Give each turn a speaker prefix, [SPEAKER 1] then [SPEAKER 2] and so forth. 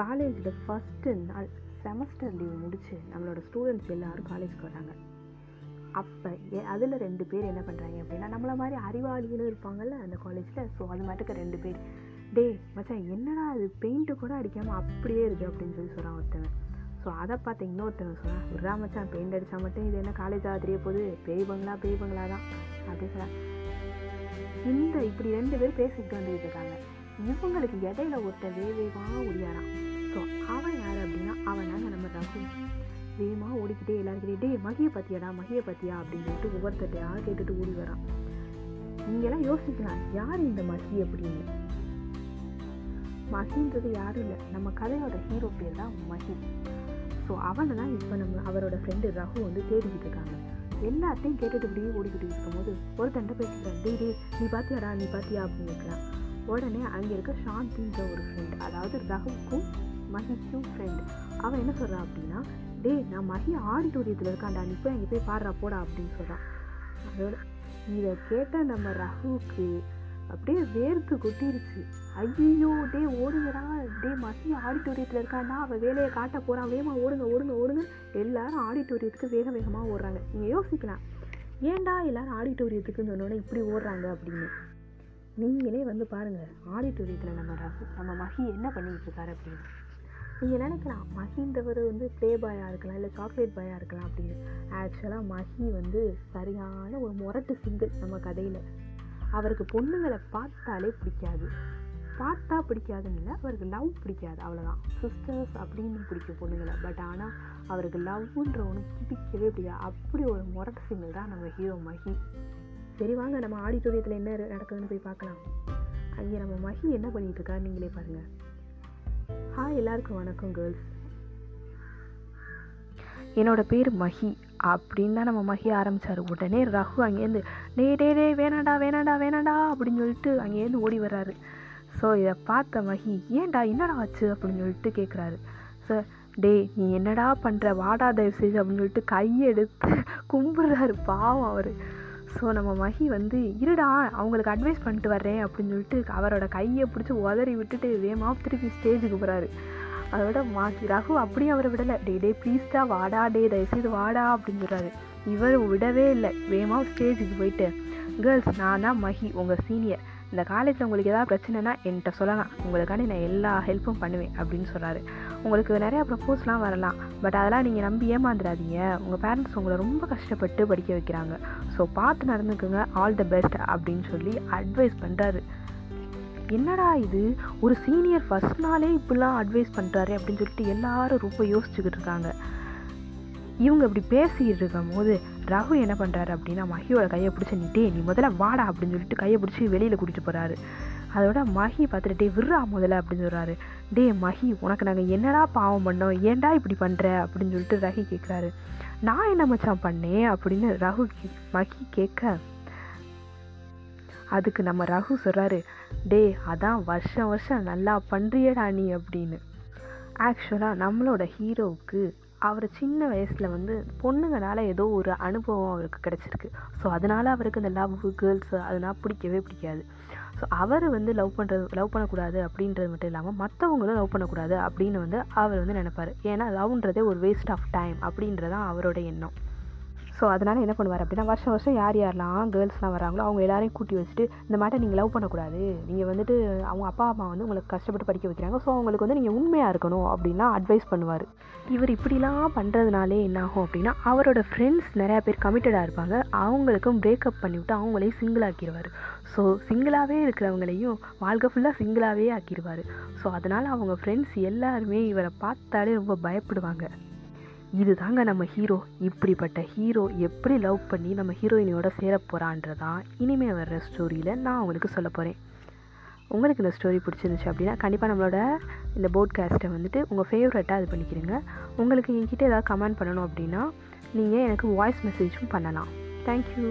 [SPEAKER 1] காலேஜில் ஃபஸ்ட்டு நாள் semester leave முடித்து நம்மளோட ஸ்டூடெண்ட்ஸ் எல்லோரும் காலேஜ்க்கு வராங்க. அப்போ அதில் ரெண்டு பேர் என்ன பண்ணுறாங்க அப்படின்னா நம்மளை மாதிரி அறிவாளிகளும் இருப்பாங்கள்ல அந்த காலேஜில் ஸோ அது மட்டுக்கு ரெண்டு பேர். டேய் மச்சான் என்னடா அது பெயிண்ட்டு கூட அடிக்காமல் அப்படியே இருக்குது அப்படின்னு சொல்லி சொல்கிறான் ஒருத்தவன். ஸோ அதை பார்த்து இன்னொருத்தவன் சொன்னான் விட்றா மச்சான் பெயிண்ட் அடித்தா மட்டும் இது என்ன காலேஜ் தெரிய போகுது? பேய் பங்களா பேய் பங்களா தான். அப்படின்னு சொல்ல இந்த இப்படி ரெண்டு பேர் பேசிக்கிட்டு வந்துட்டு இருக்காங்க. இவங்களுக்கு இடையில ஒருத்தன் வேவேவாக ஓடியாரான் ஸோ அவன் யார் அப்படின்னா அவன் நம்ம ரகு. வேகமாக ஓடிக்கிட்டே எல்லாருக்கிட்டே டே மகியை பத்தியாடா மகியை பத்தியா? அப்படின்னு சொல்லிட்டு ஒவ்வொருத்தட்டையாக கேட்டுட்டு ஓடி வரான். நீங்களாம் யோசிக்கலாம் யார் இந்த மகி அப்படின்னு? மகின்றது யாரும் இல்லை. நம்ம கதையோட ஹீரோ பேர் தான் மகி. ஸோ அவனை தான் இப்போ நம்ம அவரோட ஃப்ரெண்டு ரகு வந்து தேடிக்கிட்டு இருக்காங்க. எல்லாத்தையும் கேட்டுட்டு இப்படியே ஓடிக்கிட்டு இருக்கும்போது ஒருத்தன்ட்ட பேசிக்கிறேன் டே டே நீ பாத்தியாடா நீ பாத்தியா? அப்படின்னு கேட்குறான் உடனே அங்கே இருக்க சாந்தின்ற ஒரு ஃப்ரெண்ட் அதாவது ரகுக்கும் மகிக்கும் ஃப்ரெண்ட் அவன் என்ன சொல்கிறான் அப்படின்னா டேய் நான் மகி ஆடிட்டோரியத்தில் இருக்கான்டா நீ போய் அங்கே போய் பாடுறா போடா அப்படின்னு சொல்கிறான் அதோட இதை கேட்ட நம்ம ரகுவுக்கு அப்படியே வேர்த்து கொட்டிருச்சு. ஐயோ டே ஓடுங்கடா. டே மசி ஆடிட்டோரியத்தில் இருக்காண்டா. அவன் வேலையை காட்ட போகிறான் வேகமா ஓடுங்க ஓடுங்க ஓடுங்க. எல்லாரும் ஆடிட்டோரியத்துக்கு வேக வேகமாக ஓடுறாங்க. நீங்கள் யோசிக்கலாம். ஏன்டா எல்லாரும் ஆடிட்டோரியத்துக்குன்னு சொன்னோன்னே இப்படி ஓடுறாங்க? அப்படின்னு. நீங்களே வந்து பாருங்கள் ஆடிட்டோரியத்தில் நம்ம ரகு நம்ம மகி என்ன பண்ணிக்கிட்டு இருக்காரு அப்படின்னு. நீங்கள் நினைக்கலாம் மகின்றவர் வந்து ப்ளே பாயாக இருக்கலாம் இல்லை சாக்லேட் பாயாக இருக்கலாம் அப்படின்னு. ஆக்சுவலாக மகி வந்து சரியான ஒரு முரட்டு சிங்கிள் நம்ம கதையில். அவருக்கு பொண்ணுங்களை பார்த்தாலே பிடிக்காது. பார்த்தா பிடிக்காதுன்னு இல்லை அவருக்கு லவ் பிடிக்காது அவ்வளோதான் சிஸ்டர்ஸ் அப்படின்னு பிடிக்கும் பொண்ணுங்களை. பட் ஆனால் அவருக்கு லவ்ன்ற ஒன்று பிடிக்கவே பிடிக்காது. அப்படி ஒரு முரட்டு சிங்கிள் தான் நம்ம ஹீரோ மகி. சரி வாங்க நம்ம ஆடிட்டோரியத்தில் என்ன நடக்குதுன்னு போய் பார்க்கலாம். அங்கே நம்ம மகி என்ன பண்ணிட்டு இருக்கா நீங்களே பாருங்கள் ஹாய் எல்லாருக்கும் வணக்கம் கேர்ள்ஸ் என்னோட பேர் மஹி அப்படின்னு தான் நம்ம மஹி ஆரம்பித்தார் உடனே ரகு அங்கேருந்து டே டே டே வேணாண்டா வேணாண்டா வேணாண்டா அப்படின்னு சொல்லிட்டு அங்கேருந்து ஓடி வர்றாரு. ஸோ இதை பார்த்த மஹி ஏன்டா என்னடா ஆச்சு? அப்படின்னு சொல்லிட்டு கேட்குறாரு சார் டே நீ என்னடா பண்ணுற வாடா தயவு செஞ்சு அப்படின்னு சொல்லிட்டு கையெடுத்து கும்பிட்றாரு. பாவம் அவர். ஸோ நம்ம மகி வந்து இருடா அவங்களுக்கு அட்வைஸ் பண்ணிட்டு வர்றேன் அப்படின்னு சொல்லிட்டு அவரோட கையை பிடிச்சி உதறி விட்டுட்டு வேகமாக திருப்பி ஸ்டேஜுக்கு போகிறாரு அதோட மாக்கி ரகு அப்படியே அவரை விடலை. டே டே ப்ளீஸ்டா வாடா டே தயவுசெய்து வாடா அப்படின்னு சொல்கிறாரு இவர் விடவே இல்லை. வேகமாக ஸ்டேஜுக்கு போயிட்டு கேர்ள்ஸ் நான் தான் மகி உங்கள் சீனியர் இந்த காலேஜில் உங்களுக்கு ஏதாவது பிரச்சனைனா என்கிட்ட சொல்லலாம். உங்களுக்காண்டி நான் எல்லா ஹெல்ப்பும் பண்ணுவேன் அப்படின்னு சொல்கிறாரு உங்களுக்கு நிறையா ப்ரப்போஸ்லாம் வரலாம். பட் அதெல்லாம் நீங்கள் நம்பி ஏமாந்துடாதீங்க. உங்கள் பேரண்ட்ஸ் உங்களை ரொம்ப கஷ்டப்பட்டு படிக்க வைக்கிறாங்க. ஸோ பார்த்து நடந்துக்குங்க. ஆல் த பெஸ்ட் அப்படின்னு சொல்லி அட்வைஸ் பண்ணுறாரு என்னடா இது? ஒரு சீனியர் ஃபஸ்ட் நாளே இப்படிலாம் அட்வைஸ் பண்ணுறாரு அப்படின்னு சொல்லிட்டு எல்லாரும் ரொம்ப யோசிச்சுக்கிட்டு இருக்காங்க. இவங்க இப்படி பேசிகிட்டு இருக்கும் போது ரகு என்ன பண்ணுறாரு அப்படின்னா மஹியோட கையை பிடிச்சி நீட்டே நீ முதல்ல வாடா அப்படின்னு சொல்லிட்டு கையை பிடிச்சி வெளியில் கூட்டிகிட்டு போகிறாரு அதோட மஹி பார்த்துட்டு டே விர்றா முதல்ல அப்படின்னு சொல்கிறாரு டே மஹி உனக்கு நாங்கள் என்னடா பாவம் பண்ணோம்? ஏன்டா இப்படி பண்ணுற அப்படின்னு சொல்லிட்டு ரஹி கேட்குறாரு நான் என்ன மச்சான் பண்ணேன்? அப்படின்னு ரகு மஹி கேட்க அதுக்கு நம்ம ரகு சொல்கிறாரு டே அதான் வருஷம் வருஷம் நல்லா பண்ணுறியடா நீ அப்படின்னு. ஆக்சுவலாக நம்மளோட ஹீரோவுக்கு அவர் சின்ன வயசில் வந்து பொண்ணுங்கனால ஏதோ ஒரு அனுபவம் அவருக்கு கிடச்சிருக்கு. ஸோ அதனால் அவருக்கு இந்த லவ் கேர்ள்ஸ் அதனால் பிடிக்கவே பிடிக்காது. ஸோ அவர் வந்து லவ் பண்ணுறது லவ் பண்ணக்கூடாது அப்படின்றது மட்டும் இல்லாமல் மற்றவங்களும் லவ் பண்ணக்கூடாது அப்படின்னு வந்து அவர் வந்து நினைப்பார். ஏன்னா லவ்ன்றதே ஒரு வேஸ்ட் ஆஃப் டைம் அப்படின்றதான் அவரோட எண்ணம். ஸோ அதனால் என்ன பண்ணுவார் அப்படின்னா வருஷம் வருஷம் யார் யாரெல்லாம் கேர்ள்ஸ்லாம் வராங்களோ அவங்க எல்லாரையும் கூட்டி வச்சுட்டு இந்த மாட்டை நீங்கள் லவ் பண்ணக்கூடாது. நீங்கள் வந்துட்டு அவங்க அப்பா அம்மா வந்து உங்களுக்கு கஷ்டப்பட்டு படிக்க வைக்கிறாங்க. ஸோ அவங்களுக்கு வந்து நீங்கள் உண்மையாக இருக்கணும் அப்படின்லாம் அட்வைஸ் பண்ணுவார். இவர் இப்படிலாம் பண்ணுறதுனாலே என்னாகும் அப்படின்னா அவரோட ஃப்ரெண்ட்ஸ் நிறையா பேர் கமிட்டடாக இருப்பாங்க. அவங்களுக்கும் பிரேக்கப் பண்ணிவிட்டு அவங்களையும் சிங்கிளாக்கிடுவார் ஸோ சிங்கிளாகவே இருக்கிறவங்களையும் வாழ்க்கை ஃபுல்லாக சிங்கிளாகவே ஆக்கிடுவார் ஸோ அதனால் அவங்க ஃப்ரெண்ட்ஸ் எல்லாருமே இவரை பார்த்தாலே ரொம்ப பயப்படுவாங்க. இது தாங்க நம்ம ஹீரோ இப்படிப்பட்ட ஹீரோ எப்படி லவ் பண்ணி நம்ம ஹீரோயினியோட சேர போகிறான்றதான் இனிமேல் வர்ற ஸ்டோரியில் நான் உங்களுக்கு சொல்ல போகிறேன் உங்களுக்கு இந்த ஸ்டோரி பிடிச்சிருந்துச்சு அப்படின்னா கண்டிப்பாக நம்மளோட இந்த போட்காஸ்ட்டை வந்துட்டு உங்கள் ஃபேவரட்டாக இது பண்ணிக்கிறீங்க. உங்களுக்கு என்கிட்ட ஏதாவது கமெண்ட் பண்ணணும் அப்படின்னா நீங்கள் எனக்கு வாய்ஸ் மெசேஜும் பண்ணலாம். தேங்க்யூ